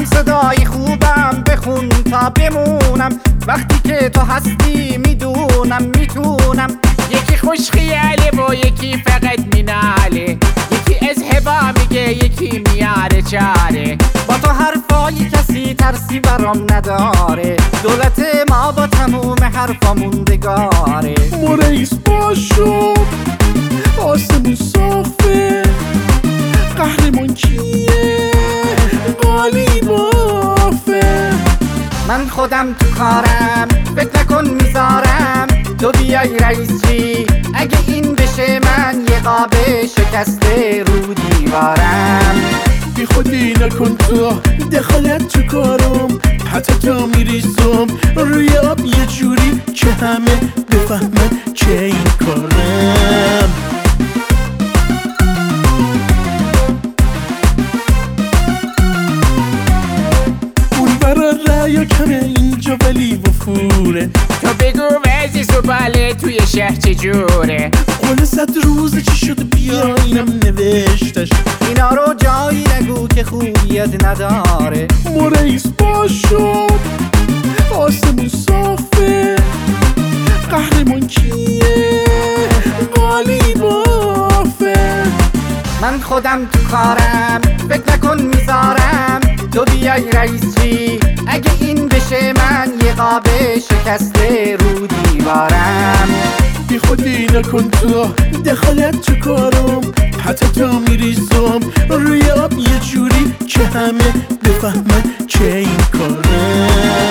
هم صدای خوبم بخون تا بمونم. وقتی که تو هستی می‌دونم می‌تونم. یکی خوش خیاله و یکی فقط میناله. یکی از هبا میگه یکی میاره چاره. با تو حرفای کسی ترسی برام نداره. دولت ما با تموم حرفا موندگاره ما رئیس باشو آسمون صافه. قهرمان کیه؟ قالی بافه من خودم تو کارم فکر نکن می‌ذارم. تو بیای رئیس چی اگه این بشه من یه قاب شکسته رو دیوارم. بی خودی نکن تو دخالت تو کارم. حتی تا میریزم روی آب یه جوری که همه بفهمن که این کارم ریا کمه اینجا ولی وفوره. تو بگو وزی سوباله توی شهر چجوره قول صد روز چی شد بیا اینم نوشتش. اینا رو جایی نگو که خوبیت نداره. ما رئیس باشد آسمون صافه قهرمان کیه؟ قالی بافه. من خودم تو کارم فکر نکن می‌ذارم. تو بیای رئیس چی اگه این بشه من یه قاب شکسته رو دیوارم. بی خودی نکن تو دخالت تو کارم. حتی تا میریزم روی آب یه جوری که همه بفهمن که این کارم